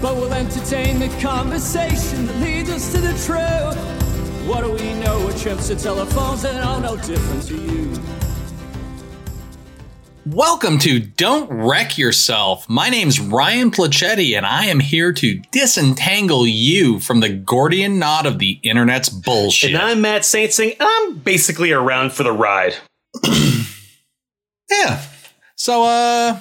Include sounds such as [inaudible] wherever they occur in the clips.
But we'll entertain the conversation that leads us to the truth. What do we know? We're trips to telephones and all no different to you. Welcome to Don't Wreck Yourself. My name's Ryan Placetti, and I am here to disentangle you from the Gordian knot of the internet's bullshit. And I'm Matt Saint Sing, and I'm basically around for the ride. [clears throat] yeah. So, uh,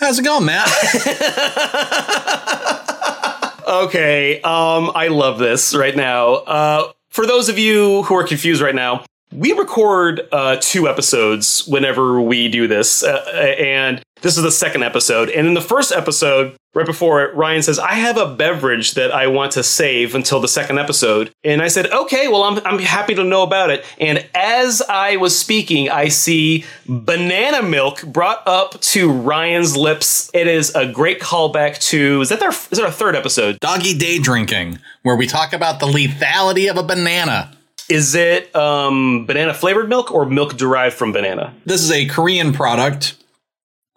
how's it going, Matt? [laughs] okay, um, I love this right now. Uh, for those of you who are confused right now, we record uh, two episodes whenever we do this, uh, and this is the second episode. And in the first episode, right before it, Ryan says, I have a beverage that I want to save until the second episode. And I said, okay, well, I'm, I'm happy to know about it. And as I was speaking, I see banana milk brought up to Ryan's lips. It is a great callback to, is that their, is that our third episode? Doggy Day Drinking, where we talk about the lethality of a banana. Is it um, banana flavored milk or milk derived from banana? This is a Korean product.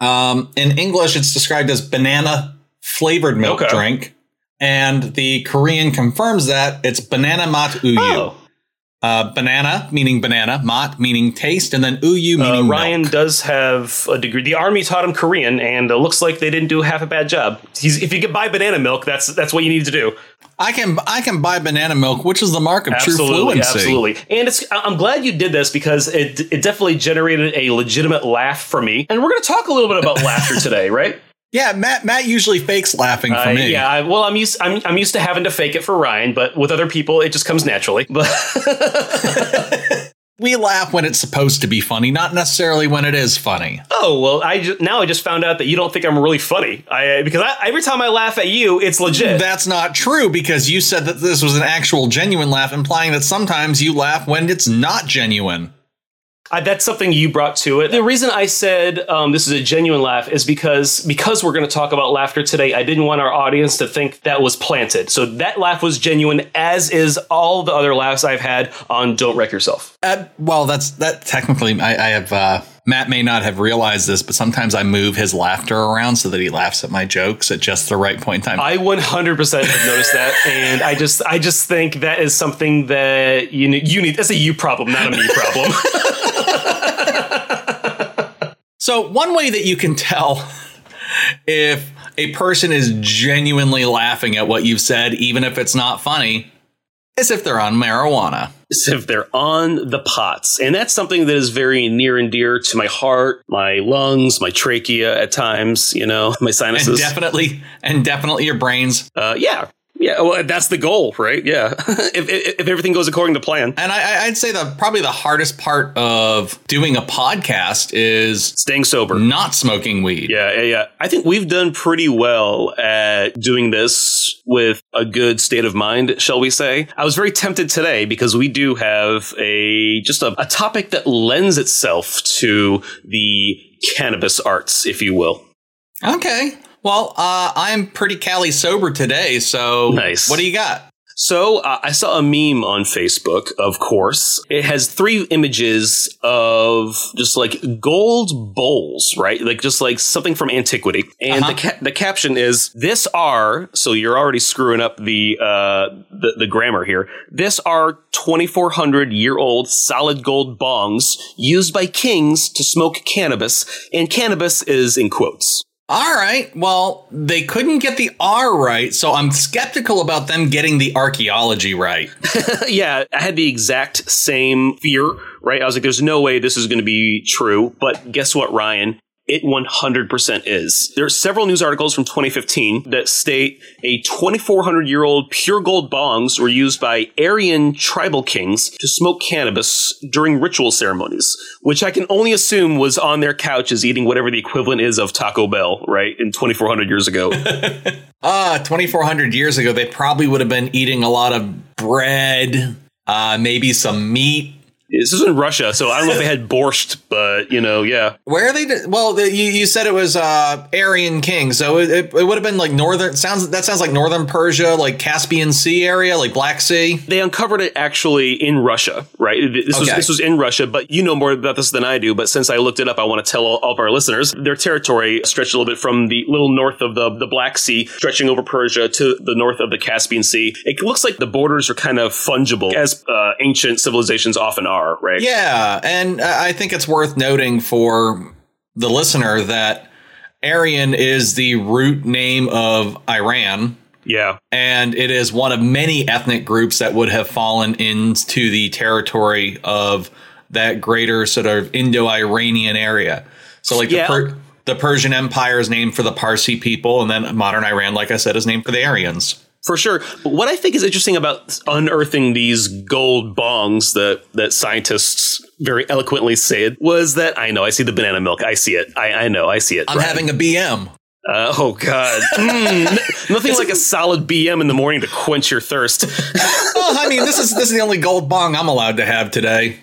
Um, in English, it's described as banana flavored milk Okay. drink, and the Korean confirms that it's banana mat uyu. Oh. Uh, banana meaning banana, mat meaning taste, and then uyu Uh, meaning Ryan milk. does have a degree. The army taught him Korean, and it looks like they didn't do half a bad job. He's, if you can buy banana milk, that's that's what you need to do. I can I can buy banana milk, which is the mark of true Absolutely, fluency. absolutely. And it's I'm glad you did this because it it definitely generated a legitimate laugh for me. And we're going to talk a little bit about laughter [laughs] today, right? Yeah, Matt Matt usually fakes laughing for Uh, me. yeah, I, well, I'm used I'm, I'm used to having to fake it for Ryan, but with other people, it just comes naturally. [laughs] But We laugh when it's supposed to be funny, not necessarily when it is funny. oh well, I ju- now I just found out that you don't think I'm really funny. I because I, every time I laugh at you, it's legit. That's not true because you said that this was an actual genuine laugh, implying that sometimes you laugh when it's not genuine. I, that's something you brought to it. The reason I said um, this is a genuine laugh is because because we're going to talk about laughter today. I didn't want our audience to think that was planted. So that laugh was genuine, as is all the other laughs I've had on "Don't Wreck Yourself." Uh, well, that's that. Technically, I, I have. Uh, Matt may not have realized this, but sometimes I move his laughter around so that he laughs at my jokes at just the right point in time. I 100% have noticed that, and I just I just think that is something that you ne- you need. That's a you problem, not a me problem. [laughs] So, one way that you can tell [laughs] if a person is genuinely laughing at what you've said, even if it's not funny, is if they're on marijuana. is if they're on the pots. And that's something that is very near and dear to my heart, my lungs, my trachea at times, you know, [laughs] my And sinuses. definitely, and definitely your brains. uh, yeah. Yeah, well, that's the goal, right? Yeah. [laughs] if, if, if everything goes according to plan. And I, I'd say the probably the hardest part of doing a podcast is Staying sober. not smoking weed. Yeah, yeah, yeah. I think we've done pretty well at doing this with a good state of mind, shall we say. I was very tempted today because we do have a just a, a topic that lends itself to the cannabis arts, if you will. Okay. Well, uh, I'm pretty Cali sober today, so Nice. What do you got? So uh, I saw a meme on Facebook, of course. It has three images of just like gold bowls, right? Like just like something from antiquity. And Uh-huh. the ca- the caption is this are so you're already screwing up the uh the, the grammar here. This are 2400 year old solid gold bongs used by kings to smoke cannabis and cannabis is in quotes. All right. Well, they couldn't get the R right, so I'm skeptical about them getting the archaeology right. [laughs] yeah, I had the exact same fear, right? I was like, there's no way this is going to be true. But guess what, Ryan? It 100% is. There are several news articles from 2015 that state a 2,400 year old pure gold bongs were used by Aryan tribal kings to smoke cannabis during ritual ceremonies, which I can only assume was on their couches eating whatever the equivalent is of Taco Bell, right? In 2,400 years ago. [laughs] Ah, 2,400 years ago, they probably would have been eating a lot of bread, uh, maybe some meat. This is in Russia, so I don't know if they had borscht, but you know, yeah. Where are they? Well, the, you, you said it was uh, Aryan King, so it, it, it would have been like northern. Sounds that sounds like northern Persia, like Caspian Sea area, like Black Sea. They uncovered it actually in Russia, right? This was this was in Russia, but you know more about this than I do. But since I looked it up, I want to tell all, all of our listeners their territory stretched a little bit from the little north of the the Black Sea, stretching over Persia to the north of the Caspian Sea. It looks like the borders are kind of fungible, as uh, ancient civilizations often are, right? Yeah, and I think it's worth noting for the listener that Aryan is the root name of Iran. Yeah. and it is one of many ethnic groups that would have fallen into the territory of that greater sort of Indo-Iranian area. So, like Yeah. the per- the Persian Empire is named for the Parsi people, and then modern Iran, like I said, is named for the Aryans. For sure. But what I think is interesting about unearthing these gold bongs that, that scientists very eloquently said was that I know, I see the banana milk. I see it. I, I know, I see it. I'm having a BM. Uh, oh, God. [laughs] Mm, nothing like a solid BM in the morning to quench your thirst. Well, I mean, this is this is the only gold bong I'm allowed to have today.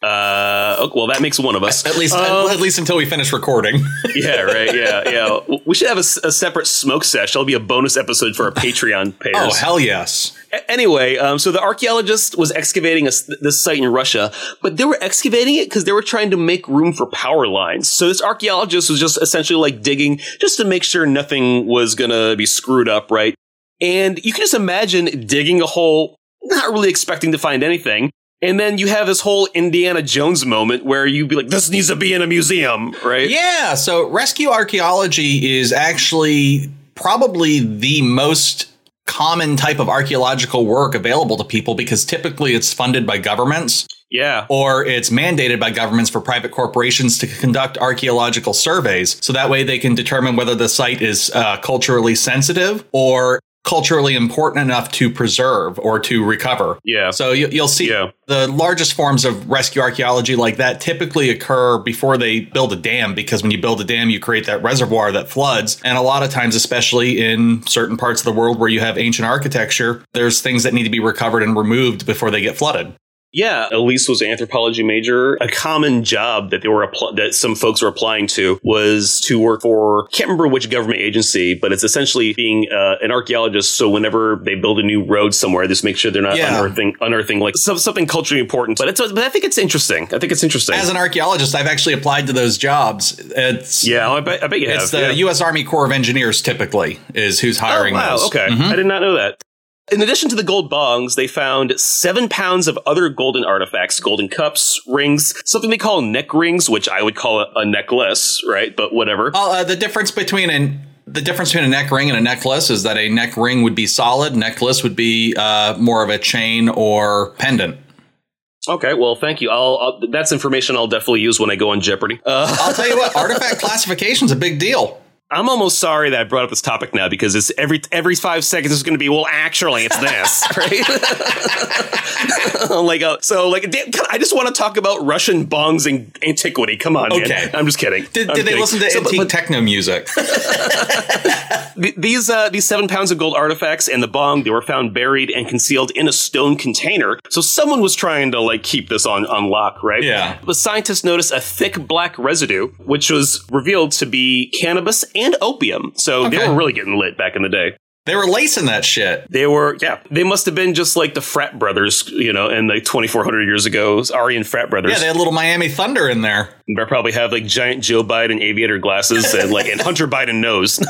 Uh, well, that makes one of us. At least, Um, at least until we finish recording. [laughs] yeah, right. Yeah, yeah. We should have a separate smoke sesh. That'll be a bonus episode for our Patreon [laughs] payers. oh hell yes! A- Anyway, um, so the archaeologist was excavating a s this site in Russia, but they were excavating it because they were trying to make room for power lines. So this archaeologist was just essentially like digging just to make sure nothing was gonna be screwed up, right? And you can just imagine digging a hole, not really expecting to find anything. And then you have this whole Indiana Jones moment where you'd be like, this needs to be in a museum, right? Yeah, so rescue archaeology is actually probably the most common type of archaeological work available to people because typically it's funded by governments Yeah. or it's mandated by governments for private corporations to conduct archaeological surveys. So that way they can determine whether the site is uh, culturally sensitive or culturally important enough to preserve or to recover. Yeah. So you, you'll see Yeah. the largest forms of rescue archaeology like that typically occur before they build a dam because when you build a dam, you create that reservoir that floods. And a lot of times, especially in certain parts of the world where you have ancient architecture, there's things that need to be recovered and removed before they get flooded. Yeah, Elise was an anthropology major. A common job that they were appl- that some folks were applying to was to work for can't remember which government agency, but it's essentially being uh, an archaeologist. So whenever they build a new road somewhere, just make sure they're not Yeah. unearthing unearthing like some, something culturally important. But it's but I think it's interesting. I think it's interesting. As an archaeologist, I've actually applied to those jobs. It's yeah, I bet, I bet you It's have. the yeah. U.S. Army Corps of Engineers typically is who's hiring Oh, wow. those. Okay. I did not know that. In addition to the gold bongs, they found seven pounds of other golden artifacts, golden cups, rings, something they call neck rings, which I would call a, a necklace, right? But whatever. Uh, the difference between an the difference between a neck ring and a necklace is that a neck ring would be solid, necklace would be uh, more of a chain or pendant. Okay, well, thank you. I'll, I'll that's information I'll definitely use when I go on Jeopardy. Uh, I'll tell you what, artifact classification's a big deal. I'm almost sorry that I brought up this topic now because it's every every five seconds is going to be well, actually, it's this, [laughs] right? [laughs] like, uh, so like, I just want to talk about Russian bongs in antiquity. Come on, Okay. man. I'm just kidding. Did, I'm they listen to So, antique but techno music? [laughs] these uh, these seven pounds of gold artifacts and the bong they were found buried and concealed in a stone container. So someone was trying to like keep this on on lock, right? Yeah. But scientists noticed a thick black residue, which was revealed to be cannabis and opium. So they were really getting lit back in the day. they were lacing that shit. They were, yeah, they must have been just like the frat brothers, you know, and like 2,400 years ago, Aryan frat brothers. Yeah, they had a little Miami Thunder in there. They probably have like giant Joe Biden aviator glasses and like and Hunter Biden nose. [laughs]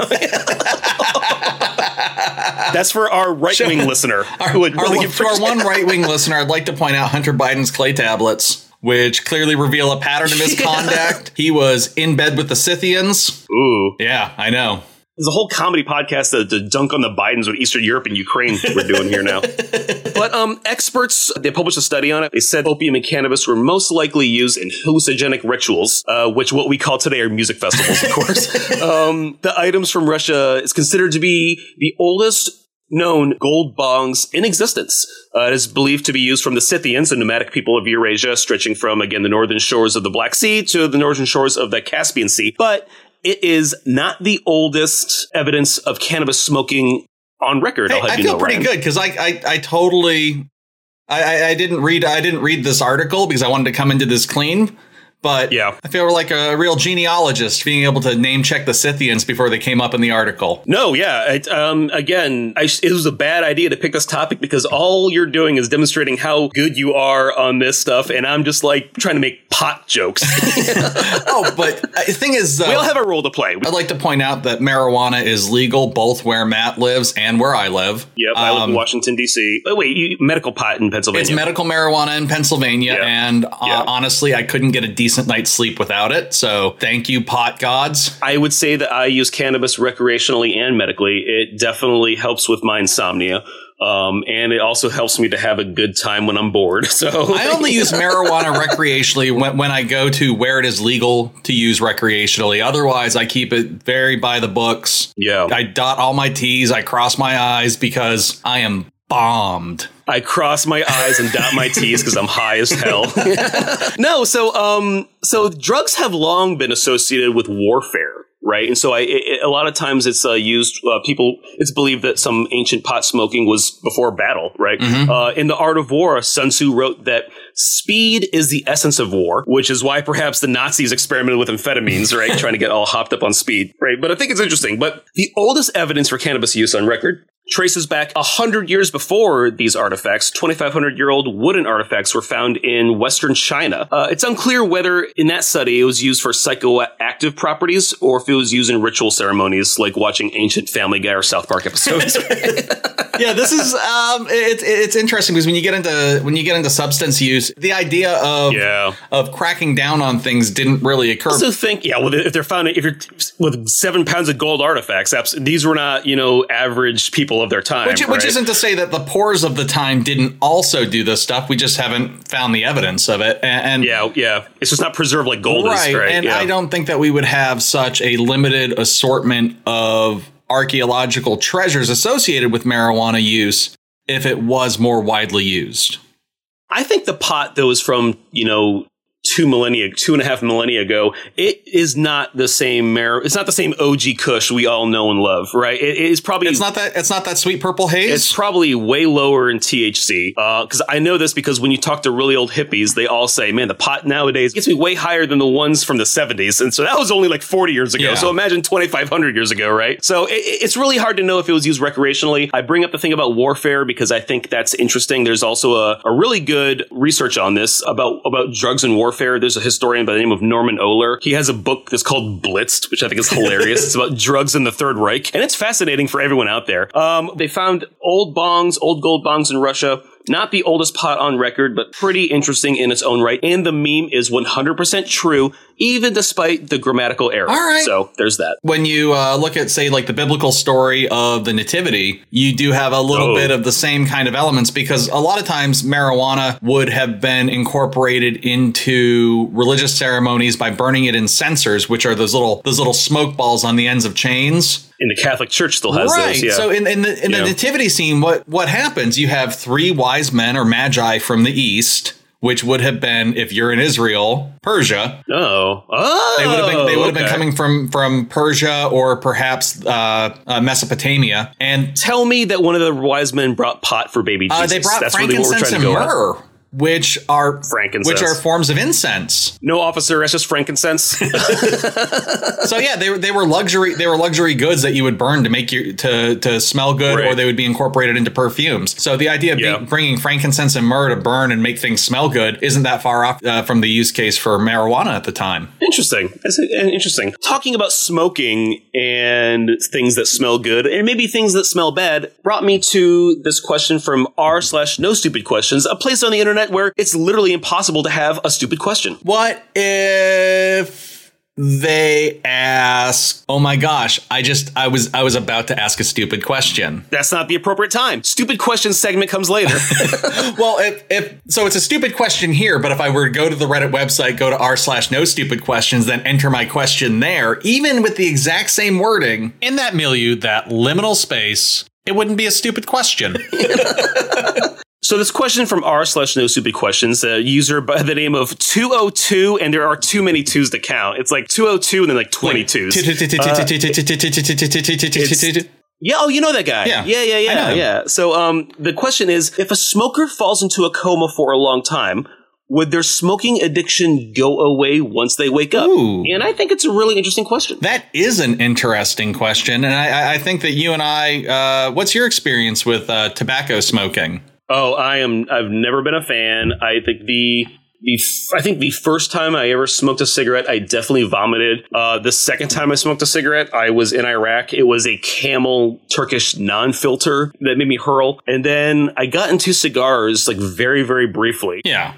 That's for our right wing listener who would Our, really to our one right wing listener, I'd like to point out Hunter Biden's clay tablets, which clearly reveal a pattern of misconduct. [laughs] He was in bed with the Scythians. Ooh, Yeah, I know. there's a whole comedy podcast to, to dunk on the Bidens with Eastern Europe and Ukraine we're doing here now. [laughs] but um, experts they published a study on it. They said opium and cannabis were most likely used in hallucinogenic rituals, uh, which what we call today are music festivals, of course. [laughs] um, the items from Russia is considered to be the oldest known gold bongs in existence. Uh, it is believed to be used from the Scythians, a nomadic people of Eurasia, stretching from, again, the northern shores of the Black Sea to the northern shores of the Caspian Sea. But it is not the oldest evidence of cannabis smoking on record. Hey, I'll have I you feel know, pretty Ryan. good because I, I I totally I, I I didn't read I didn't read this article because I wanted to come into this clean. But Yeah. I feel like a real genealogist being able to name check the Scythians before they came up in the article. No, yeah. It, um, again, I, it was a bad idea to pick this topic because all you're doing is demonstrating how good you are on this stuff, and I'm just like trying to make pot jokes. [laughs] Oh, but uh, the thing is, we all uh, have a role to play. I'd like to point out that marijuana is legal both where Matt lives and where I live. Yep, I live in Um, Washington D.C. Oh wait, you, medical pot in Pennsylvania. It's medical marijuana in Pennsylvania, Yeah. and uh, Yeah. honestly, I couldn't get a decent night's sleep without it. So, thank you, pot gods. I would say that I use cannabis recreationally and medically. It definitely helps with my insomnia. Um, and it also helps me to have a good time when I'm bored. [laughs] So I only use marijuana recreationally when, when I go to where it is legal to use recreationally. Otherwise, I keep it very by the books. yeah. I dot all my T's, I cross my I's because I am bombed. I cross my I's and dot my T's because I'm high as hell. [laughs] no, so um, so drugs have long been associated with warfare, right? And so I, it, a lot of times it's uh, used. Uh, people, it's believed that some ancient pot smoking was before battle, right? Uh, in the Art of War, Sun Tzu wrote that speed is the essence of war, which is why perhaps the Nazis experimented with amphetamines, right? [laughs] Trying to get all hopped up on speed, right? But I think it's interesting. But the oldest evidence for cannabis use on record traces back a hundred years before these artifacts. 2,500 year old wooden artifacts were found in Western China. Uh, it's unclear whether in that study it was used for psychoactive properties or if it was used in ritual ceremonies like watching ancient Family Guy or South Park episodes. [laughs] [laughs] yeah, this is um, it's it's interesting because when you get into when you get into substance use, the idea of yeah. of cracking down on things didn't really occur. also think, yeah, well, if they're found, if you're with seven pounds of gold artifacts, these were not, you know, average people of their time. Which, which isn't to say that the pores of the time didn't also do this stuff. We just haven't found the evidence of it. And, and Yeah, yeah. It's just not preserved like gold right, is, right? and yeah. I don't think that we would have such a limited assortment of archaeological treasures associated with marijuana use if it was more widely used. I think the pot that was from, you know, two millennia, two and a half millennia ago, it is not the same mar- It's not the same OG Kush we all know and love, right? It is probably It's not that it's not that sweet purple haze. It's probably way lower in THC. Because uh, I know this because when you talk to really old hippies, they all say, man, the pot nowadays gets me way higher than the ones from the 70s. And so that was only like 40 years ago. Yeah. So imagine 2,500 years ago, right? So it, it's really hard to know if it was used recreationally. I bring up the thing about warfare because I think that's interesting. There's also a, a really good research on this about, about drugs and warfare. There's a historian by the name of Norman Ohler. He has a book that's called Blitzed, which I think is hilarious. it's about drugs in the Third Reich. And it's fascinating for everyone out there. Um, they found old bongs, old gold bongs in Russia. Not the oldest pot on record, but pretty interesting in its own right. And the meme is 100% true, even despite the grammatical error. All right. So there's that. when you uh, look at, say, like the biblical story of the Nativity, you do have a little Oh. bit of the same kind of elements because a lot of times marijuana would have been incorporated into religious ceremonies by burning it in censers, which are those little those little smoke balls on the ends of chains. And the Catholic Church still has right. those. Yeah. So in, in the in the nativity scene, what what happens? You have three wise men or magi from the east, which would have been if you're in Israel, Persia. oh. Oh. They would have been they would have been coming from from Persia or perhaps uh, uh, Mesopotamia, and Tell me that one of the wise men brought pot for baby Jesus. uh, they brought That's really what we're frankincense trying and to go at. myrrh, which are Frankincense. which are forms of incense. No officer, that's just frankincense. [laughs] [laughs] So yeah, they were they were luxury they were luxury goods that you would burn to make you to to smell good, or they would be incorporated into perfumes. So the idea of Yeah. being, bringing frankincense and myrrh to burn and make things smell good isn't that far off uh, from the use case for marijuana at the time. Interesting. That's interesting. Talking about smoking and things that smell good and maybe things that smell bad brought me to this question from r slash no stupid questions, a place on the internet where it's literally impossible to have a stupid question. What if they ask, "Oh my gosh, I just I was I was about to ask a stupid question." That's not the appropriate time. Stupid question segment comes later. [laughs] [laughs] Well, if, if so, it's a stupid question here. But if I were to go to the Reddit website, go to r slash no stupid questions, then enter my question there, even with the exact same wording in that milieu, that liminal space, it wouldn't be a stupid question. [laughs] So this question from r slash no stupid questions, a user by the name of 202, and there are too many twos to count. It's like 202 and then like 22s. Yeah, oh, you know that guy. Yeah. yeah, yeah, yeah, yeah. So, um, the question is, if a smoker falls into a coma for a long time, would their smoking addiction go away once they wake up? Ooh. And I think it's a really interesting question. That is an interesting question, and I, I think that you and I. Uh, what's your experience with uh, tobacco smoking? Oh, I am. I've never been a fan. I think the. The I think the first time I ever smoked a cigarette, I definitely vomited. Uh, the second time I smoked a cigarette, I was in Iraq. It was a Camel Turkish non-filter that made me hurl. And then I got into cigars like very, very briefly. Yeah.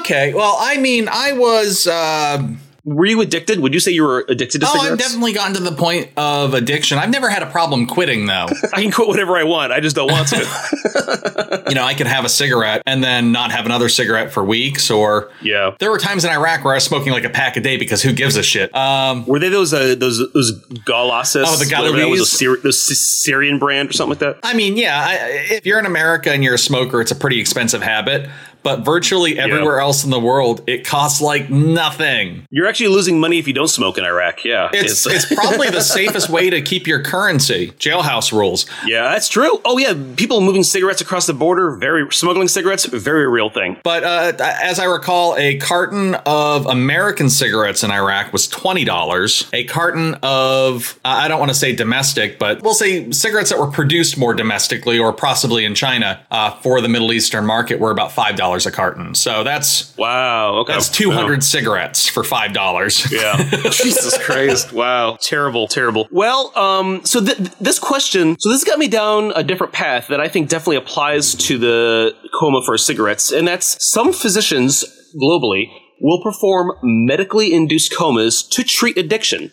Okay. Well, I mean, I was. Uh, Were you addicted? Would you say you were addicted to cigarettes? oh, I've definitely gotten to the point of addiction. I've never had a problem quitting, though. [laughs] I can quit whatever I want. I just don't want to. [laughs] [laughs] you know, I could have a cigarette and then not have another cigarette for weeks, or yeah. there were times in Iraq where I was smoking like a pack a day because who gives a shit? Um, Were they those uh, those those Galasis? Oh, the that was a? Syri- the Sy- Syrian brand or something like that. I mean, yeah, I, if you're in America and you're a smoker, it's a pretty expensive habit. But virtually everywhere else in the world, it costs like nothing. You're actually losing money if you don't smoke in Iraq. Yeah, It's it's [laughs] probably the safest way to keep your currency. Jailhouse rules. yeah, that's true. Oh yeah, people moving cigarettes across the border, very smuggling cigarettes, very real thing. But uh, as I recall, a carton of American cigarettes in Iraq was twenty dollars. A carton of I don't want to say domestic, but we'll say cigarettes that were produced more domestically or possibly in China uh, for the Middle Eastern market were about five dollars a carton. So that's Wow. Okay, that's two hundred cigarettes for five dollars. Yeah. [laughs] Jesus Christ. Wow. Terrible, terrible. Well, um, so th- this question, so this got me down a different path that I think definitely applies to the coma for cigarettes, and that's some physicians globally will perform medically induced comas to treat addiction.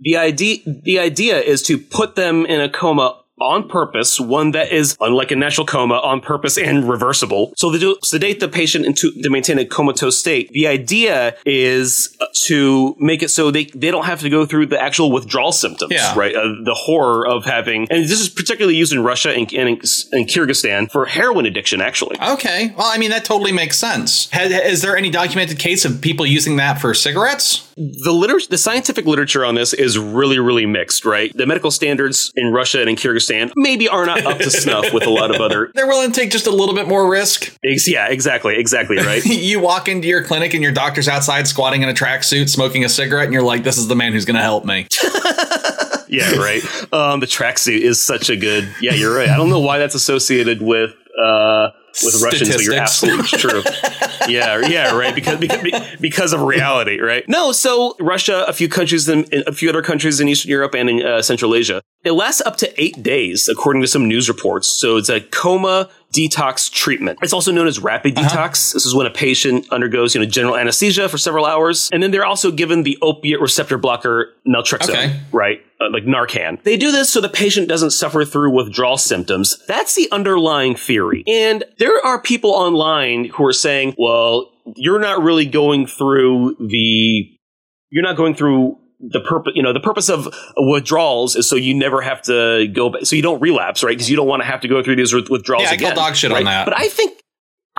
The idea, the idea is to put them in a coma on purpose, one that is unlike a natural coma, on purpose and reversible. So they do sedate the patient into to maintain a comatose state. The idea is to make it so they, they don't have to go through the actual withdrawal symptoms, Yeah. right? Uh, the horror of having, and this is particularly used in Russia and, and, and Kyrgyzstan for heroin addiction, actually. Okay, well, I mean that totally makes sense. Ha- is there any documented case of people using that for cigarettes? the liter- the scientific literature on this is really really mixed right the medical standards in russia and in kyrgyzstan maybe are not up to snuff with a lot of other They're willing to take just a little bit more risk. ex- yeah exactly exactly right [laughs] you walk into your clinic and your doctor's outside squatting in a tracksuit, smoking a cigarette, and you're like, "This is the man who's going to help me." [laughs] yeah right um the tracksuit is such a good yeah you're right i don't know why that's associated with uh with Russians, but you're absolutely [laughs] true. yeah, yeah, right. Because, because because of reality, right? No, so Russia, a few countries, in, in a few other countries in Eastern Europe and in uh, Central Asia, it lasts up to eight days, according to some news reports. So it's a coma detox treatment. It's also known as rapid Uh-huh. detox. This is when a patient undergoes, you know, general anesthesia for several hours, and then they're also given the opiate receptor blocker naltrexone, Okay. right? Uh, like Narcan. They do this so the patient doesn't suffer through withdrawal symptoms. That's the underlying theory. And there are people online who are saying, well, you're not really going through the, you're not going through the purpose, you know, the purpose of withdrawals is so you never have to go back, so you don't relapse, right? Because you don't want to have to go through these with- withdrawals Yeah, I again. dog shit on that. But I think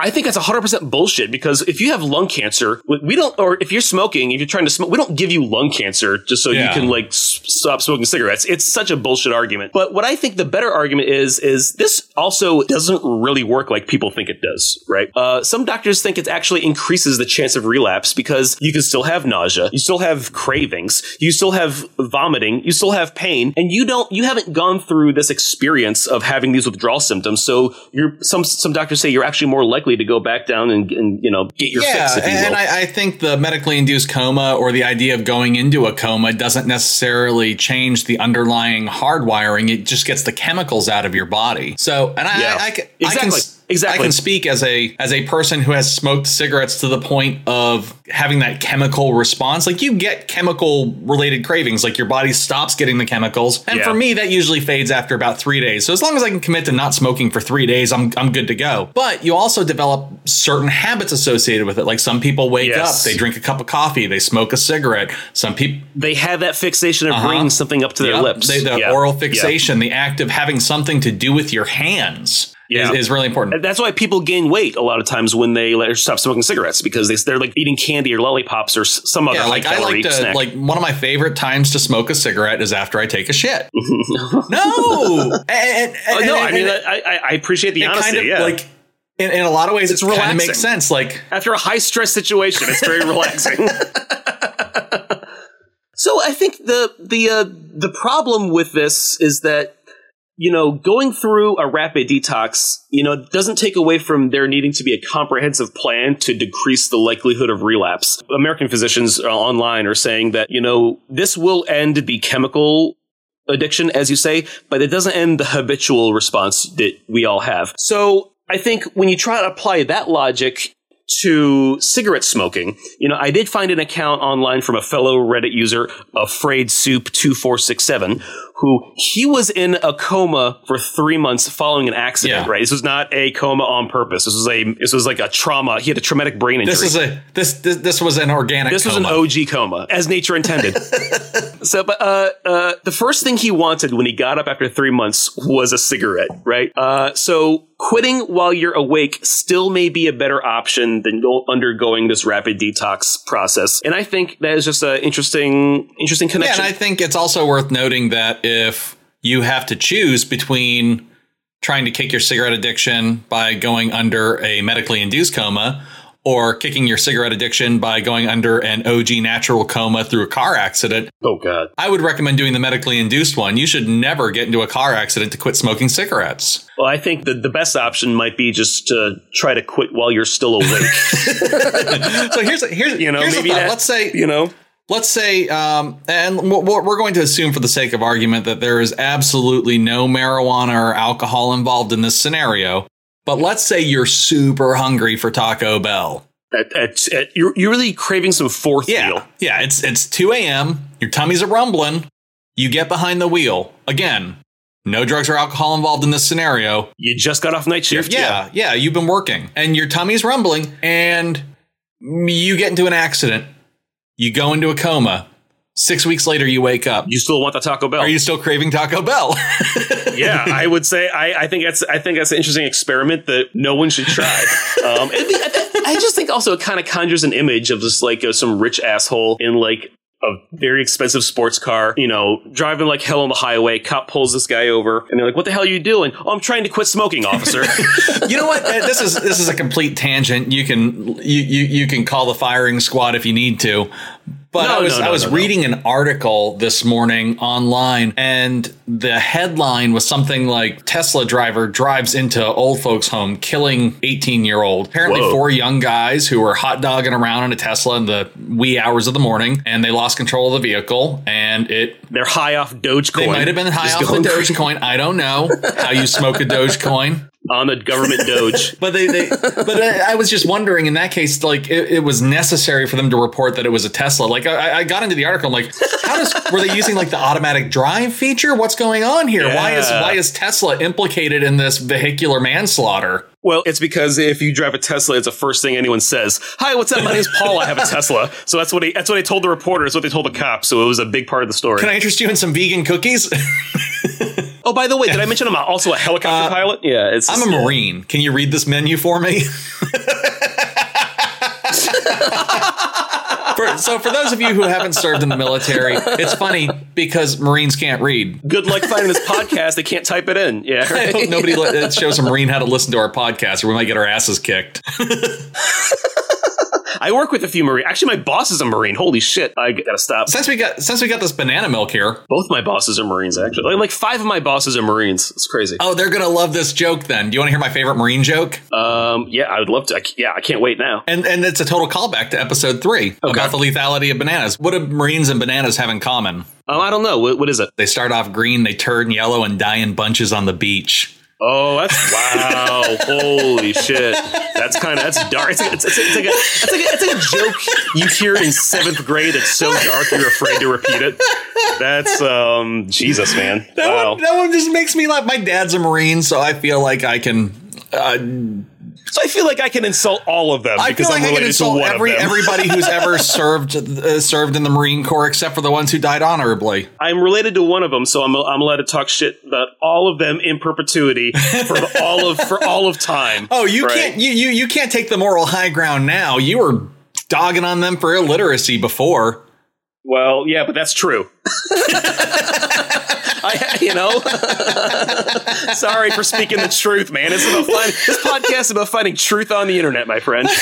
I think that's 100% bullshit because if you have lung cancer, we- don't, or if you're smoking, if you're trying to smoke, we don't give you lung cancer just so Yeah. you can like s- stop smoking cigarettes. It's such a bullshit argument. But what I think the better argument is, is this also doesn't really work like people think it does, right? Uh, some doctors think it actually increases the chance of relapse because you can still have nausea, you still have cravings, you still have vomiting, you still have pain, and you don't, you haven't gone through this experience of having these withdrawal symptoms. So you're, some, some doctors say you're actually more likely to go back down and, and you know, get your yeah, fix, if you and will. I, I think the medically induced coma or the idea of going into a coma doesn't necessarily change the underlying hardwiring. It just gets the chemicals out of your body. So, and I, Yeah. I, I, can, I Exactly. can, Exactly. I can speak as a as a person who has smoked cigarettes to the point of having that chemical response. Like you get chemical related cravings, like your body stops getting the chemicals, and Yeah. for me, that usually fades after about three days. So as long as I can commit to not smoking for three days, I'm I'm good to go. But you also develop certain habits associated with it. Like some people wake Yes. up, they drink a cup of coffee, they smoke a cigarette. Some people they have that fixation of Uh-huh. bringing something up to their lips. They- the Yeah. oral fixation, the act of having something to do with your hands. Yeah. is, is really important. That's why people gain weight a lot of times when they like, stop smoking cigarettes because they, they're like eating candy or lollipops or some other Yeah, like I calorie like to snack. like one of my favorite times to smoke a cigarette is after I take a shit. [laughs] no, and, and- Oh, no, I and- mean and I, I, I appreciate the honesty. kind of yeah, like in, in a lot of ways It's it kind of makes sense. Like after a high stress situation, it's very [laughs] relaxing. [laughs] so I think the the uh, the problem with this is that you know going through a rapid detox, you know, doesn't take away from there needing to be a comprehensive plan to decrease the likelihood of relapse. American physicians uh, online are saying that you know this will end the chemical addiction, as you say, but it doesn't end the habitual response that we all have. So I think when you try to apply that logic to cigarette smoking, you know, I did find an account online from a fellow Reddit user, Afraid Soup 2467, who he was in a coma for three months following an accident, Yeah. right? This was not a coma on purpose. This was a, this was like a trauma. He had a traumatic brain injury. this is a this this, this was an organic. This was an. OG coma, as nature intended. [laughs] so, but uh, uh, the first thing he wanted when he got up after three months was a cigarette, right? Uh, so, quitting while you're awake still may be a better option than go undergoing this rapid detox process. And I think that is just an interesting, interesting connection. Yeah, and I think it's also worth noting that if you have to choose between trying to kick your cigarette addiction by going under a medically induced coma or kicking your cigarette addiction by going under an OG natural coma through a car accident, oh God. I would recommend doing the medically induced one. You should never get into a car accident to quit smoking cigarettes. Well, I think the, the best option might be just to try to quit while you're still awake. [laughs] [laughs] So here's here's You know, here's maybe that- let's say you know? let's say, um, and we're going to assume for the sake of argument that there is absolutely no marijuana or alcohol involved in this scenario. But let's say you're super hungry for Taco Bell. At, at, at, you're, you're really craving some fourth Yeah, wheel. yeah. It's it's 2 a.m. Your tummy's a rumbling. You get behind the wheel again. No drugs or alcohol involved in this scenario. You just got off night shift. Yeah, yeah, you've been working and your tummy's rumbling and you get into an accident. You go into a coma. Six weeks later, you wake up. You still want the Taco Bell? Are you still craving Taco Bell? [laughs] yeah, I would say I, I think that's I think that's an interesting experiment that no one should try. Um, I, just think also it kind of conjures an image of just like uh, some rich asshole in like a very expensive sports car, you know, driving like hell on the highway. Cop pulls this guy over, and they're like, "What the hell are you doing?" "Oh, I'm trying to quit smoking, officer." [laughs] you know what? This is this is a complete tangent. You can you you, you can call the firing squad if you need to. But No, I was no, no, I was reading an article this morning online, and the headline was something like Tesla driver drives into old folks' home, killing 18 year old. Apparently, Whoa. four young guys who were hot dogging around in a Tesla in the wee hours of the morning, and they lost control of the vehicle, and it they're high off Dogecoin. they might have been high Just off the Dogecoin. I don't know how you smoke a [laughs] Dogecoin. On the government Doge. [laughs] But they, they but I, I was just wondering in that case, like it, it was necessary for them to report that it was a Tesla. Like I, I got into the article, I'm like, how does were they using like the automatic drive feature? What's going on here? Why is why is Tesla implicated in this vehicular manslaughter? Well, it's because if you drive a Tesla, it's the first thing anyone says. Hi, what's up? My name's Paul. I have a Tesla. So that's what he, that's what they told the reporter. That's what they told the cops. So it was a big part of the story. Can I interest you in some vegan cookies? [laughs] oh, by the way, did I mention I'm also a helicopter pilot? Yeah, it's. Uh, I'm a Marine. Can you read this menu for me? [laughs] For, so, for those of you who haven't served in the military, it's funny because Marines can't read. Good luck finding this podcast. They can't type it in. Yeah. [laughs] I right? hope nobody shows a Marine how to listen to our podcast, or we might get our asses kicked. [laughs] I work with a few Marine. Actually, my boss is a Marine. Holy shit! I gotta stop. Since we got since we got this banana milk here, Both my bosses are Marines. Actually, like, like five of my bosses are Marines. It's crazy. oh, they're gonna love this joke. Then, do you want to hear my favorite Marine joke? Um, yeah, I would love to. I, yeah, I can't wait now. And and it's a total callback to episode three about the lethality of bananas. What do Marines and bananas have in common? Oh, I don't know. What, what is it? They start off green, they turn yellow, and die in bunches on the beach. Oh, that's wow! [laughs] Holy shit! That's kind of that's dark. It's like, it's, it's, it's like a it's like a, it's like a joke you hear in seventh grade. That's so dark you're afraid to repeat it. That's um Jesus, man. That, Wow. one, that one just makes me laugh. My dad's a Marine, so I feel like I can uh, So I feel like I can insult all of them I because feel like I'm I can related to insult one every of them. everybody who's [laughs] ever served uh, served in the Marine Corps, except for the ones who died honorably. I'm related to one of them, so I'm, I'm allowed to talk shit about all of them in perpetuity for [laughs] all of for all of time. Oh, you right? can't you, you you can't take the moral high ground now. You were dogging on them for illiteracy before. Well, yeah, but that's true. [laughs] I, you know, [laughs] sorry for speaking the truth, man. It's about finding, this podcast is about finding truth on the internet, my friend. [laughs]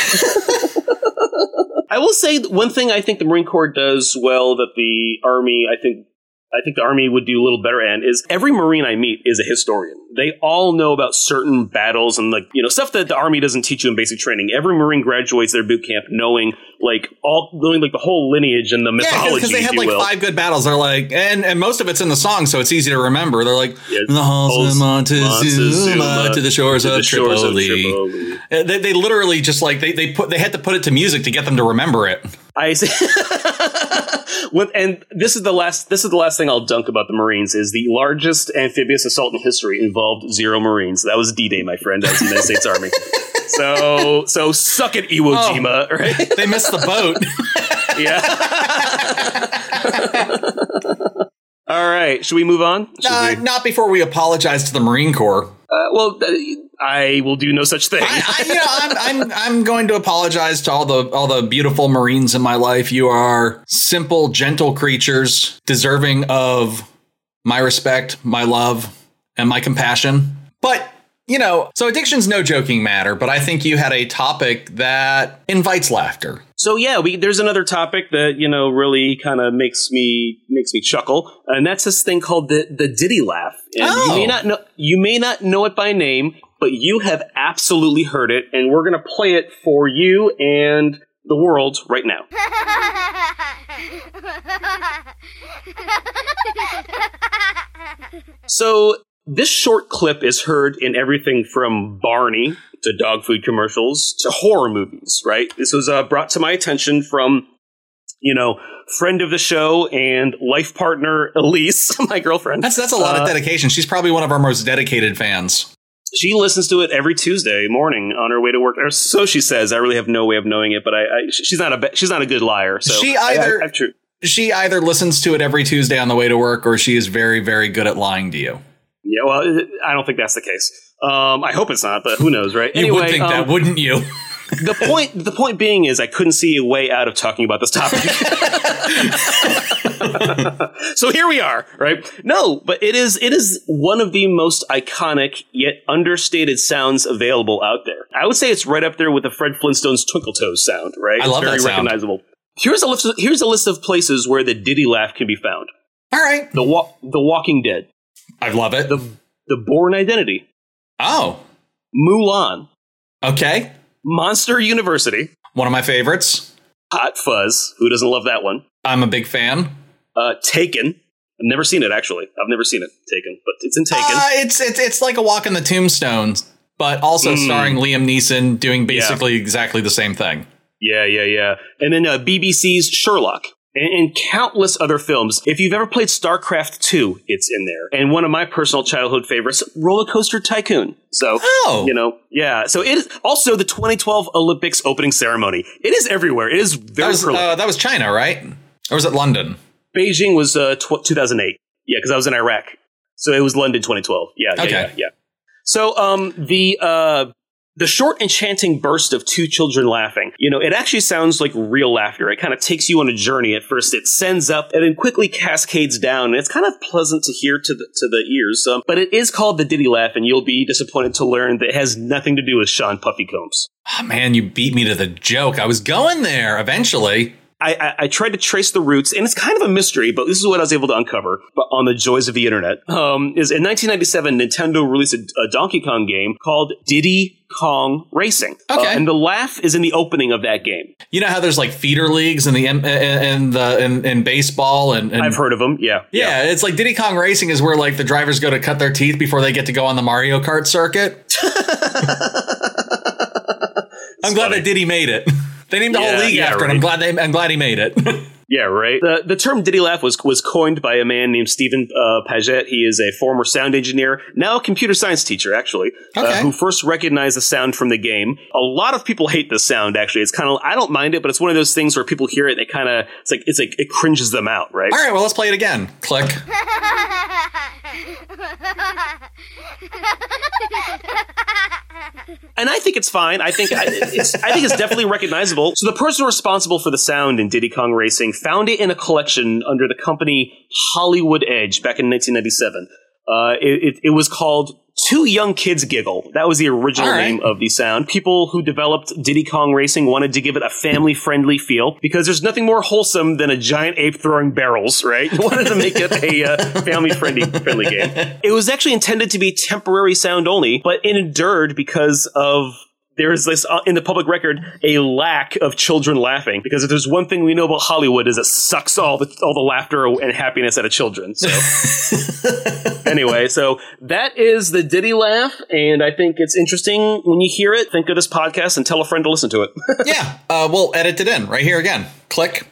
I will say one thing I think the Marine Corps does well that the Army, I think, I think the Army would do a little better at is every Marine I meet is a historian. They all know about certain battles and like you know stuff that the Army doesn't teach you in basic training. Every Marine graduates their boot camp knowing like all knowing like the whole lineage and the Yeah, mythology. because they had like will. five good battles. They're like, and and most of it's in the song, so it's easy to remember. They're like, Yeah, the halls of Montezuma, to the shores, to of, the shores of Tripoli. Tripoli. Uh, They, they literally just like they, they put they had to put it to music to get them to remember it. I see. [laughs] What- and this is the last. This is the last thing I'll dunk about the Marines. Is the largest amphibious assault in history involved zero Marines. That was D-Day, my friend. That was the United States Army. [laughs] So, so suck it, Iwo Oh. Jima. Right? They missed the boat. [laughs] Yeah. All right. Should we move on? Uh, we- not before we apologize to the Marine Corps. uh, well, uh, I will do no such thing. I, I, you know, I'm, I'm I'm going to apologize to all the all the beautiful Marines in my life. You are simple, gentle creatures, deserving of my respect, my love, and my compassion. But you know, so addiction's no joking matter. But I think you had a topic that invites laughter. So yeah, we, there's another topic that you know really kind of makes me makes me chuckle, and that's this thing called the the Diddy laugh. And you may Oh. not know you may not know it by name, but you have absolutely heard it, and we're gonna play it for you and the world right now. [laughs] [laughs] So this short clip is heard in everything from Barney to dog food commercials to horror movies, right? This was uh, brought to my attention from, you know, friend of the show and life partner Elise, [laughs] my girlfriend. That's that's a lot Uh, of dedication. She's probably one of our most dedicated fans. She listens to it every Tuesday morning on her way to work, or so she says. I really have no way of knowing it, but I, I she's not a she's not a good liar. So She either- I, true. She either listens to it every Tuesday on the way to work, or she is very very good at lying to you. Yeah, well, I don't think that's the case. Um, I hope it's not, but who knows, right? You anyway, would think um, that, wouldn't you? the point the point being is I couldn't see a way out of talking about this topic. [laughs] so here we are, right? No, but it is it is one of the most iconic yet understated sounds available out there. I would say it's right up there with the Fred Flintstone's Twinkle Toes sound, right? I love it's very that sound. recognizable. Here's a list of, here's a list of places where the Diddy laugh can be found. All right, The wa- The Walking Dead, I love it. the The Bourne Identity, oh, Mulan, okay. Monster University, One of my favorites. Hot Fuzz. Who doesn't love that one? I'm a big fan. Uh, Taken. I've never seen it actually. I've never seen it. Taken, but it's in Taken. Uh, it's it's it's like a walk in the tombstones, but also Mm. starring Liam Neeson doing basically exactly the same thing. yeah, yeah, yeah. And then uh, BBC's Sherlock. And, and countless other films. If you've ever played StarCraft 2, it's in there. And one of my personal childhood favorites, Roller Coaster Tycoon. So, Oh. you know, yeah. So it is also the 2012 Olympics opening ceremony. It is everywhere. It is That very was uh, that was China, right? Or was it London? Beijing was uh, tw- 2008. Yeah, because I was in Iraq. So it was London 2012. Yeah, yeah, Okay. yeah, yeah. So um, the uh, the short enchanting burst of two children laughing. You know, it actually sounds like real laughter. It kind of takes you on a journey. At first, it sends up and then quickly cascades down. And it's kind of pleasant to hear to the to the ears. Um, but it is called the Diddy laugh, and you'll be disappointed to learn that it has nothing to do with Sean Puffy Combs. Oh, man, you beat me to the joke. I was going there eventually. I, I, I tried to trace the roots, and it's kind of a mystery, but this is what I was able to uncover but on the joys of the internet. Um, is in 1997, Nintendo released a, a Donkey Kong game called Diddy Kong Racing. Okay. Uh, and the laugh is in the opening of that game. You know how there's like feeder leagues in the in, in the in, in baseball and, and I've heard of them. Yeah. yeah, it's like Diddy Kong Racing is where like the drivers go to cut their teeth before they get to go on the Mario Kart circuit. [laughs] I'm glad funny. that Diddy made it. [laughs] They named the Yeah, whole league yeah, after it. I'm glad they I'm glad he made it. [laughs] Yeah, right. The the term Diddy Laugh was was coined by a man named Stephen uh, Paget. He is a former sound engineer, now a computer science teacher, actually, uh, who first recognized the sound from the game. A lot of people hate this sound. Actually, it's kind of I don't mind it, but it's one of those things where people hear it, they kind of it's like it's like it cringes them out, right? All right, well, let's play it again. Click. [laughs] and I think it's fine. I think I, it's I think it's definitely recognizable. So the person responsible for the sound in Diddy Kong Racing found it in a collection under the company Hollywood Edge back in 1997. Uh, it, it, it was called Two Young Kids Giggle. That was the original right. name of the sound. People who developed Diddy Kong Racing wanted to give it a family friendly feel because there's nothing more wholesome than a giant ape throwing barrels, right? You wanted to make it a uh, family friendly friendly game. It was actually intended to be temporary sound only, but it endured because of there is this uh, in the public record a lack of children laughing because if there's one thing we know about Hollywood is it sucks all the all the laughter and happiness out of children. So [laughs] anyway, so that is the Diddy laugh, and I think it's interesting when you hear it. Think of this podcast and tell a friend to listen to it. [laughs] Yeah, uh, we'll edit it in right here again. Click.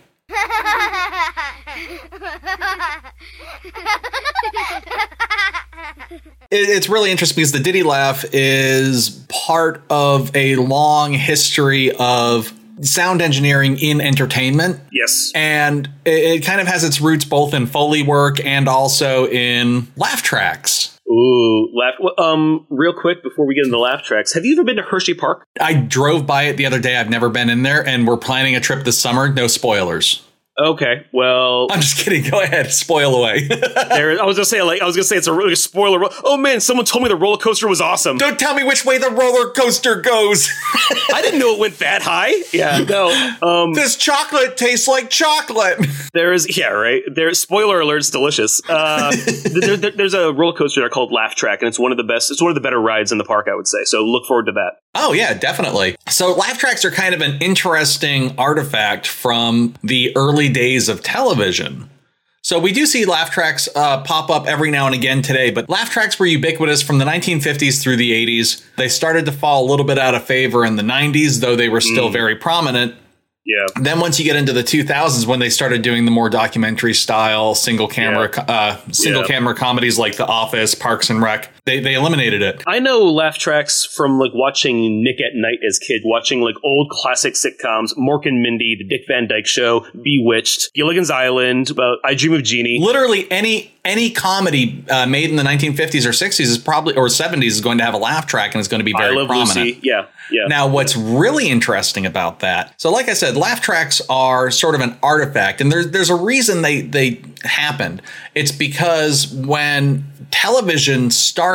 [laughs] It, it's really interesting because the Diddy Laugh is part of a long history of sound engineering in entertainment. yes. And it, it kind of has its roots both in Foley work and also in laugh tracks. Ooh, laugh. well, Um, real quick before we get into laugh tracks, have you ever been to Hersheypark? I drove by it the other day. I've never been in there, and we're planning a trip this summer. No spoilers. Okay, well, I'm just kidding. Go ahead. Spoil away. [laughs] there. I was gonna say like I was gonna say it's a really spoiler. ro- Oh man, someone told me the roller coaster was awesome. Don't tell me which way the roller coaster goes. [laughs] I didn't know it went that high. Yeah, no. Um, this chocolate tastes like chocolate. [laughs] there is yeah, right. There. Spoiler alert. It's delicious. Uh, there, there- there's a roller coaster there called Laugh Track, and it's one of the best. It's one of the better rides in the park, I would say. So look forward to that. Oh, yeah, definitely. So, laugh tracks are kind of an interesting artifact from the early days of television. So, we do see laugh tracks uh, pop up every now and again today, but laugh tracks were ubiquitous from the 1950s through the 80s. They started to fall a little bit out of favor in the 90s, though they were still very prominent. Yeah. Then once you get into the 2000s, when they started doing the more documentary style single camera, uh, single Yeah. camera comedies like The Office, Parks and Rec, they they eliminated it. I know laugh tracks from like watching Nick at Night as kid, watching like old classic sitcoms, Mork and Mindy, The Dick Van Dyke Show, Bewitched, Gilligan's Island, uh, I Dream of Jeannie. Literally any any comedy uh, made in the 1950s or 60s is probably or 70s is going to have a laugh track and it's going to be very prominent. Lucy. Yeah, yeah. Now, what's really interesting about that? So, like I said, laugh tracks are sort of an artifact, and there's there's a reason they they happened. It's because when television started,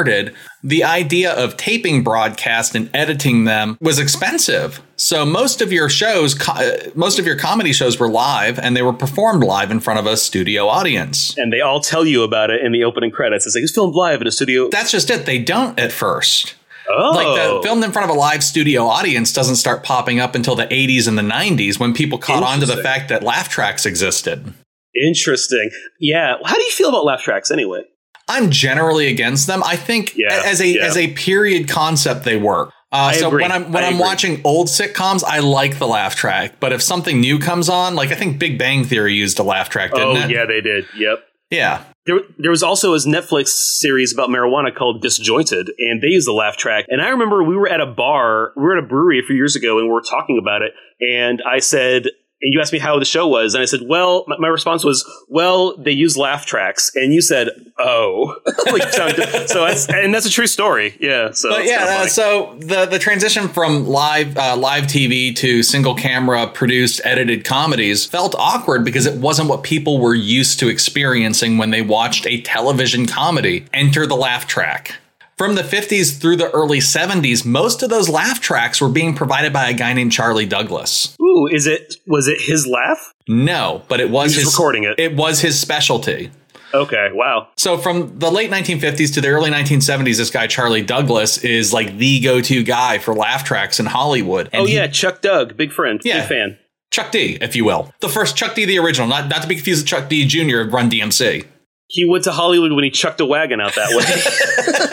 the idea of taping broadcast and editing them was expensive. So most of your shows, uh, most of your comedy shows were live, and they were performed live in front of a studio audience. and they all tell you about it in the opening credits. It's like it's filmed live in a studio. That's just it. They don't at first. oh, like the filmed in front of a live studio audience doesn't start popping up until the 80s and the 90s when people caught on to the fact that laugh tracks existed. Interesting. Yeah. How do you feel about laugh tracks anyway? I'm generally against them. I think Yeah, as a yeah. as a period concept they work. Uh, so agree. when I'm when I I'm agree. watching old sitcoms, I like the laugh track. But if something new comes on, like I think Big Bang Theory used a laugh track, didn't oh, it? yeah, they did. Yep. Yeah. There, there was also a Netflix series about marijuana called Disjointed, and they used the laugh track. And I remember we were at a bar, we were at a brewery a few years ago, and we were talking about it. And I said, and you asked me how the show was, and I said, well, my, my response was, well, they use laugh tracks, and you said, oh, [laughs] like, so, so that's and that's a true story, yeah. So But yeah, uh, so the the transition from live uh, live TV to single camera produced edited comedies felt awkward because it wasn't what people were used to experiencing when they watched a television comedy. Enter the laugh track. From the 50s through the early 70s, most of those laugh tracks were being provided by a guy named Charley Douglass. Ooh, is it was it his laugh? No, but it was He was his recording it. It was his specialty. Okay, wow. So from the late 1950s to the early 1970s, this guy Charley Douglass is like the go-to guy for laugh tracks in Hollywood. And oh he- yeah, Chuck Doug, big friend, Yeah. big fan. Chuck D, if you will, the first Chuck D, the original, not not to be confused with Chuck D Jr. of Run DMC. He went to Hollywood when he chucked a wagon out that way.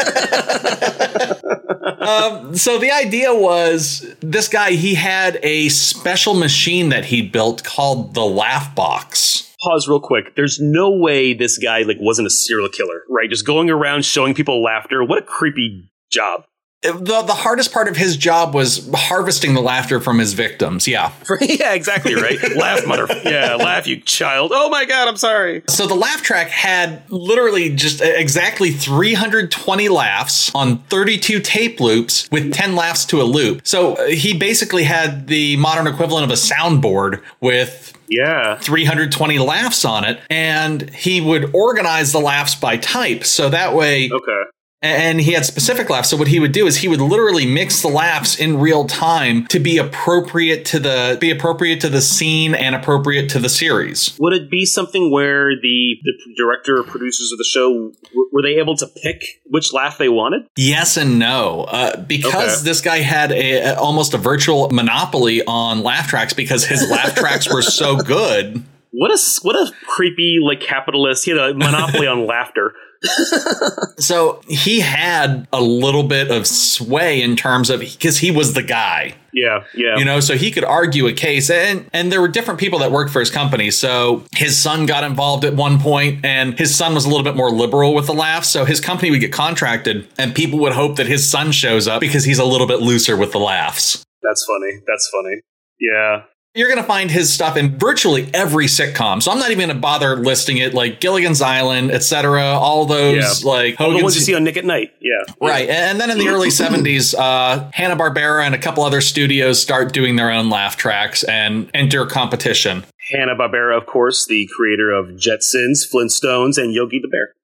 [laughs] [laughs] um, so the idea was this guy he had a special machine that he built called the Laugh Box. Pause real quick. There's no way this guy like wasn't a serial killer, right? Just going around showing people laughter. What a creepy job. The, the hardest part of his job was harvesting the laughter from his victims. Yeah. [laughs] yeah, exactly right. [laughs] laugh, mother. Yeah, laugh, you child. Oh my god, I'm sorry. So the laugh track had literally just exactly 320 laughs on 32 tape loops with 10 laughs to a loop. So uh, he basically had the modern equivalent of a soundboard with yeah 320 laughs on it and he would organize the laughs by type so that way okay and he had specific laughs. So what he would do is he would literally mix the laughs in real time to be appropriate to the be appropriate to the scene and appropriate to the series. Would it be something where the the director or producers of the show were they able to pick which laugh they wanted? Yes and no, uh, because okay. this guy had a, a, almost a virtual monopoly on laugh tracks because his laugh [laughs] tracks were so good. What a what a creepy like capitalist. He had a monopoly on laughter. [laughs] so he had a little bit of sway in terms of because he was the guy. Yeah, yeah. You know, so he could argue a case, and and there were different people that worked for his company. So his son got involved at one point, and his son was a little bit more liberal with the laughs. So his company would get contracted, and people would hope that his son shows up because he's a little bit looser with the laughs. That's funny. That's funny. Yeah. You're going to find his stuff in virtually every sitcom. So I'm not even going to bother listing it like Gilligan's Island, etc. All those yeah. like Hogan's, all the ones you see on Nick at Night. Yeah. Right. And then in the early 70s, uh, Hanna-Barbera and a couple other studios start doing their own laugh tracks and enter competition. Hanna-Barbera, of course, the creator of Jetsons, Flintstones, and Yogi the Bear.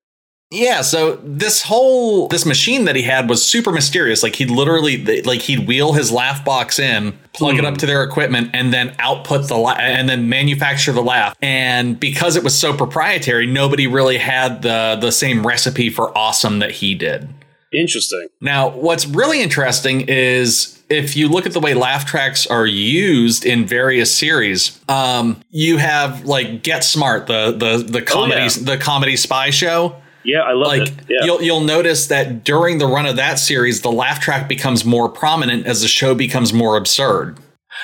Yeah, so this whole this machine that he had was super mysterious. Like he'd literally like he'd wheel his laugh box in, plug mm. it up hmm. to their equipment, and then output the la- and then manufacture the laugh. And because it was so proprietary, nobody really had the the same recipe for awesome that he did. Interesting. Now, what's really interesting is if you look at the way laugh tracks are used in various series, um, you have like Get Smart, the the the comedy oh, yeah. the comedy spy show. Yeah, I love like, it. Yeah. You'll you'll notice that during the run of that series, the laugh track becomes more prominent as the show becomes more absurd.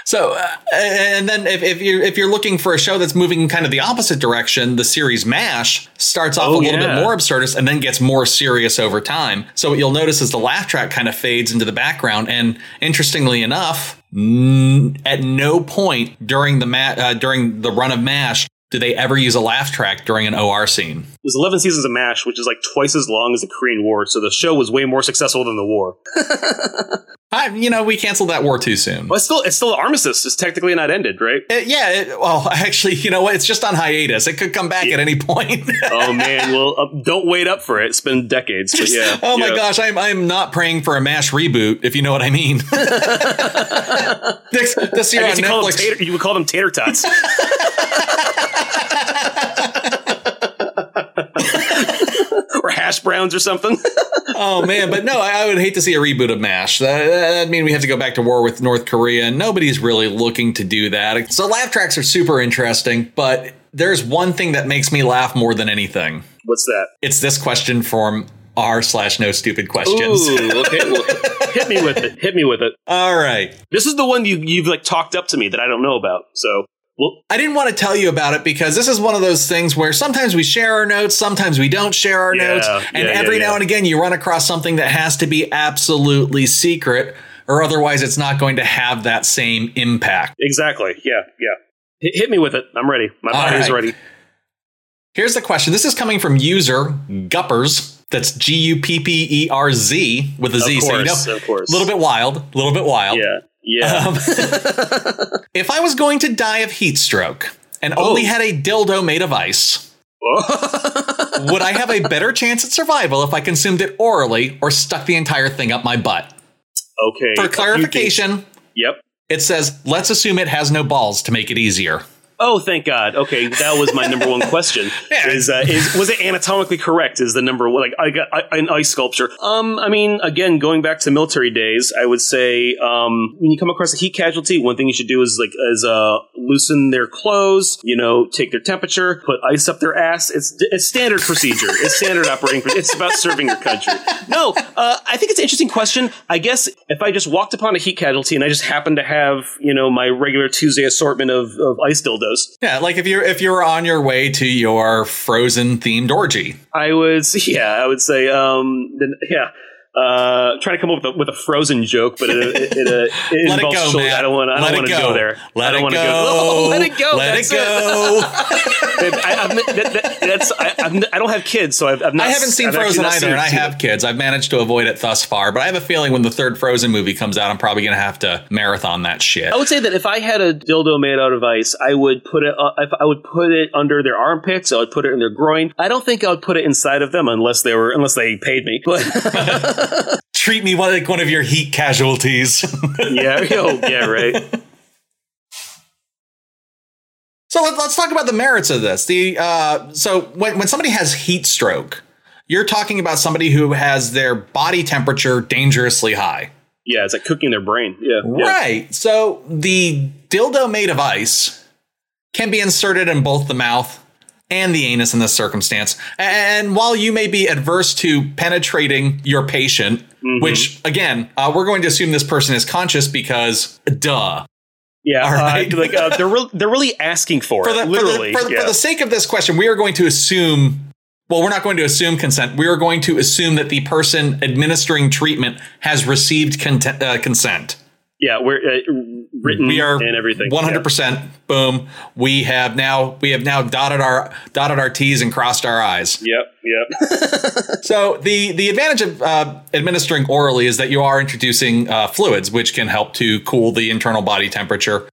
So, uh, and then if, if you're if you're looking for a show that's moving in kind of the opposite direction, the series Mash starts off oh, a little yeah. bit more absurdist and then gets more serious over time. So what you'll notice is the laugh track kind of fades into the background. And interestingly enough, n- at no point during the ma- uh, during the run of Mash did they ever use a laugh track during an OR scene? It was 11 seasons of MASH, which is like twice as long as the Korean War, so the show was way more successful than the war. [laughs] I, you know, we canceled that war too soon. Well, it's still, it's still an armistice. It's technically not ended, right? It, yeah. It, well, [laughs] actually, you know what? It's just on hiatus. It could come back yeah. at any point. [laughs] oh man. Well, uh, don't wait up for it. It's been decades. But yeah. [laughs] oh my yeah. gosh, I'm I'm not praying for a Mash reboot, if you know what I mean. this, this year on Netflix, tater, you would call them tater tots. or hash browns or something. [laughs] oh man, but no, I, would hate to see a reboot of MASH. That, that'd mean we have to go back to war with North Korea, and nobody's really looking to do that. So laugh tracks are super interesting, but there's one thing that makes me laugh more than anything. What's that? It's this question from r slash no stupid questions. Ooh, okay, well, [laughs] hit me with it. Hit me with it. All right. This is the one you you've like talked up to me that I don't know about. So well, I didn't want to tell you about it because this is one of those things where sometimes we share our notes, sometimes we don't share our yeah, notes, and yeah, every yeah, now and again you run across something that has to be absolutely secret, or otherwise it's not going to have that same impact. Exactly. Yeah, yeah. H- hit me with it. I'm ready. My body's right. ready. Here's the question. This is coming from user Gupperz. That's G U P P E R Z with a Z. Course, so you know, of course. A little bit wild. A little bit wild. Yeah. Yeah. Um, [laughs] if I was going to die of heat stroke and oh. only had a dildo made of ice, [laughs] would I have a better chance at survival if I consumed it orally or stuck the entire thing up my butt? Okay. For clarification, yep. It says, let's assume it has no balls to make it easier. Oh, thank God. Okay, that was my number one question. [laughs] yeah. Is uh, is was it anatomically correct? Is the number one like I got an ice sculpture? Um, I mean, again, going back to military days, I would say um, when you come across a heat casualty, one thing you should do is like is uh loosen their clothes, you know, take their temperature, put ice up their ass. It's it's standard procedure. It's standard operating. procedure. It's about serving your country. No, uh, I think it's an interesting question. I guess if I just walked upon a heat casualty and I just happened to have, you know, my regular Tuesday assortment of, of ice dildos, Yeah, like if you're if you're on your way to your frozen themed orgy. I would, yeah, I would say, um, then, yeah. Uh, trying to come up with a, with a frozen joke, but it, it, it, uh, [laughs] it involves go. I don't want. I don't want to go. go there. Let I don't it want to go. go. Oh, [laughs] let it go. Let That's it go. [laughs] I, that, that, that's I, I'm, I don't have kids, so I've, I've not. I haven't seen I've Frozen not either, seen and I have kids. I've managed to avoid it thus far, but I have a feeling when the third Frozen movie comes out, I'm probably going to have to marathon that shit. I would say that if I had a dildo made out of ice, I would put it. Uh, if I would put it under their armpits. I would put it in their groin. I don't think I would put it inside of them unless they were unless they paid me. But [laughs] Treat me like one of your heat casualties. [laughs] yeah, oh, yeah, right. So let, let's talk about the merits of this. The uh, so when when somebody has heat stroke, you're talking about somebody who has their body temperature dangerously high. Yeah, it's like cooking their brain. Yeah, yeah. Right. So the dildo made of ice can be inserted in both the mouth and the anus in this circumstance. And while you may be adverse to penetrating your patient, Mm-hmm. which again, uh, we're going to assume this person is conscious because duh. Yeah, All right. uh, like uh, they're re- they're really asking for, For it. the, for the- literally. for, the- yeah. for the sake of this question, we are going to assume. Well, we're not going to assume consent. We are going to assume that the person administering treatment has received content, uh, consent. Yeah, we're uh, written we are and everything. One hundred percent. Boom. We have now we have now dotted our dotted our T's and crossed our I's. Yep. Yep. [laughs] So the the advantage of uh, administering orally is that you are introducing uh, fluids, which can help to cool the internal body temperature.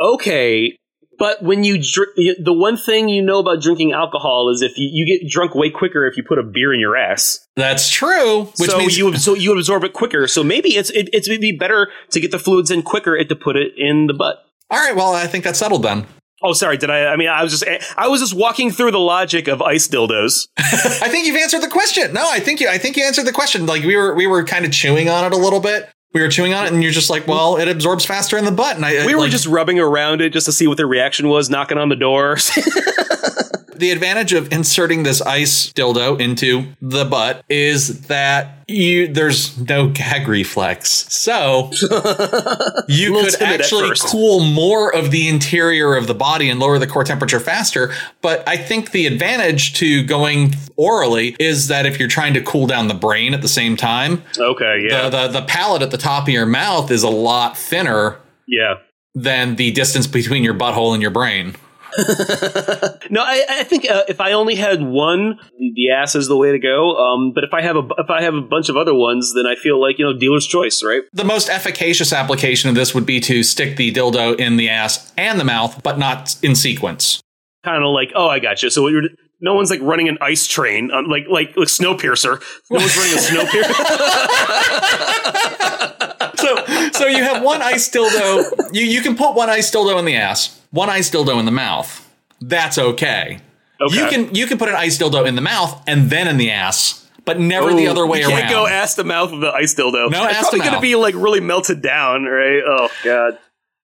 okay, but when you drink, the one thing you know about drinking alcohol is if you, you get drunk way quicker if you put a beer in your ass. That's true. Which so means you so you absorb it quicker. So maybe it's it, it's maybe better to get the fluids in quicker and to put it in the butt. all right. Well, I think that's settled then. Oh, sorry. Did I? I mean, I was just I was just walking through the logic of ice dildos. [laughs] I think you've answered the question. No, I think you I think you answered the question. Like we were we were kind of chewing on it a little bit. We were chewing on it, and you're just like, well, it absorbs faster in the butt. And I We were like, just rubbing around it just to see what the reaction was, knocking on the door. [laughs] [laughs] the advantage of inserting this ice dildo into the butt is that you there's no gag reflex. So [laughs] you could actually cool more of the interior of the body and lower the core temperature faster. But I think the advantage to going orally is that if you're trying to cool down the brain at the same time, okay. Yeah. the, the the palate at the top of your mouth is a lot thinner yeah. than the distance between your butthole and your brain. [laughs] No, I, I think uh, if I only had one, the, the ass is the way to go. Um, but if I have a if I have a bunch of other ones, then I feel like you know dealer's choice, right? The most efficacious application of this would be to stick the dildo in the ass and the mouth, but not in sequence. Kind of like, oh, I got you. So what you're no one's like running an ice train, um, like like like Snowpiercer. No one's running a Snowpiercer. [laughs] So, so you have one ice dildo. You you can put one ice dildo in the ass, one ice dildo in the mouth. That's okay. Okay. You can you can put an ice dildo in the mouth and then in the ass, but never the other way you can't around. go ass to mouth of the ice dildo. No it's ass probably gonna be like really melted down, right? Oh god.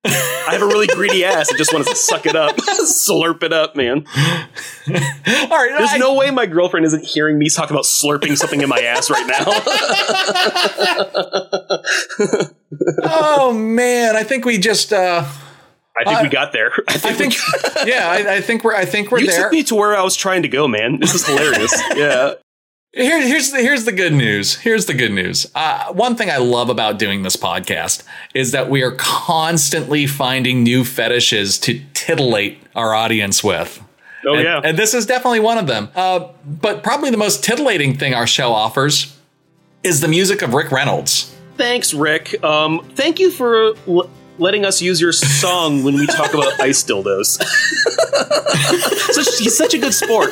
I have a really greedy ass. I just want to suck it up, [laughs] slurp it up, man. All right, There's I- no way my girlfriend isn't hearing me talk about slurping something in my ass right now. [laughs] Oh man, I think we just. uh I think Uh, we got there. I I think, think. yeah, I, I think we're. I think we're we, you there. took me to where I was trying to go, man. This is hilarious. [laughs] yeah. Here, here's the here's the good news. Here's the good news. Uh, one thing I love about doing this podcast is that we are constantly finding new fetishes to titillate our audience with. Oh and, yeah. and this is definitely one of them. Uh, but probably the most titillating thing our show offers is the music of Rick Reynolds. Thanks, Rick. Um, thank you for l- letting us use your song when we talk about [laughs] ice dildos. [laughs] such, he's such a good sport.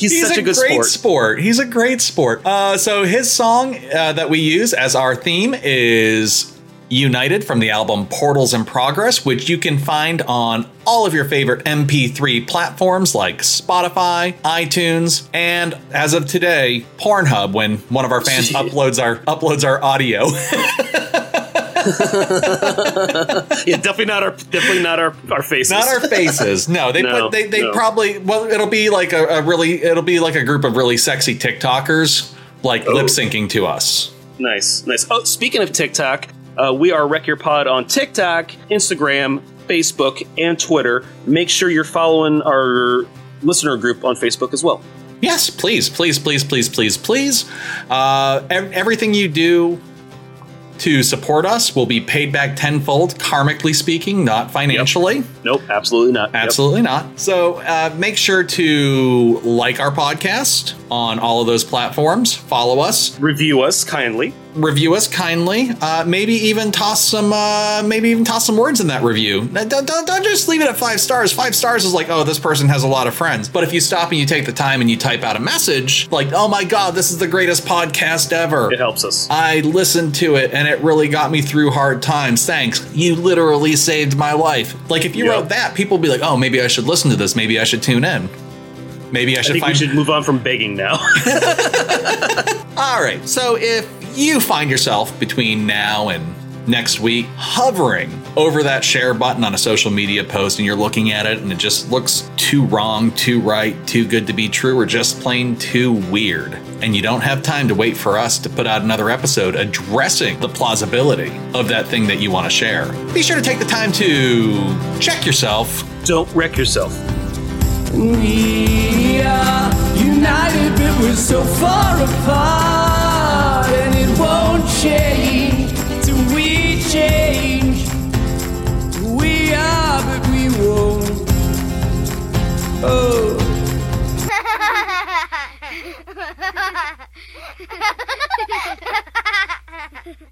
He's, He's such a, a, good great sport. sport. He's a great sport. Uh, so his song uh, that we use as our theme is United from the album Portals in Progress, which you can find on all of your favorite MP3 platforms like Spotify, iTunes, and as of today, Pornhub when one of our fans [laughs] uploads our uploads our audio. [laughs] [laughs] yeah, definitely not our definitely not our our faces. Not our faces. No, they No, put they, they no. probably well it'll be like a, a really it'll be like a group of really sexy TikTokers like Oh. lip syncing to us. Nice, nice. Oh, speaking of TikTok, uh, we are Wreck Your Pod on TikTok, Instagram, Facebook, and Twitter. Make sure you're following our listener group on Facebook as well. Yes, please, please, please, please, please, please. Uh, everything you do to support us will be paid back tenfold, karmically speaking, not financially. Nope, absolutely not. Yep. Absolutely not. So uh, make sure to like our podcast on all of those platforms. Follow us, Review us kindly. Review us kindly. Uh, maybe even toss some, uh, maybe even toss some words in that review. Don't, don't, don't just leave it at five stars. Five stars is like, oh, this person has a lot of friends. But if you stop and you take the time and you type out a message like, oh my god, this is the greatest podcast ever. It helps us. I listened to it and it really got me through hard times. Thanks. You literally saved my life. Like if you Yep. wrote that, people would be like, "Oh, maybe I should listen to this. Maybe I should tune in. Maybe I I should think find we should move on from begging now. [laughs] All right. So if you find yourself between now and next week hovering over that share button on a social media post and you're looking at it and it just looks too wrong, too right, too good to be true, or just plain too weird, and you don't have time to wait for us to put out another episode addressing the plausibility of that thing that you want to share, be sure to take the time to check yourself. Don't wreck yourself. We are united, but we're so far apart, change? We change? We are, but we won't. Oh. [laughs]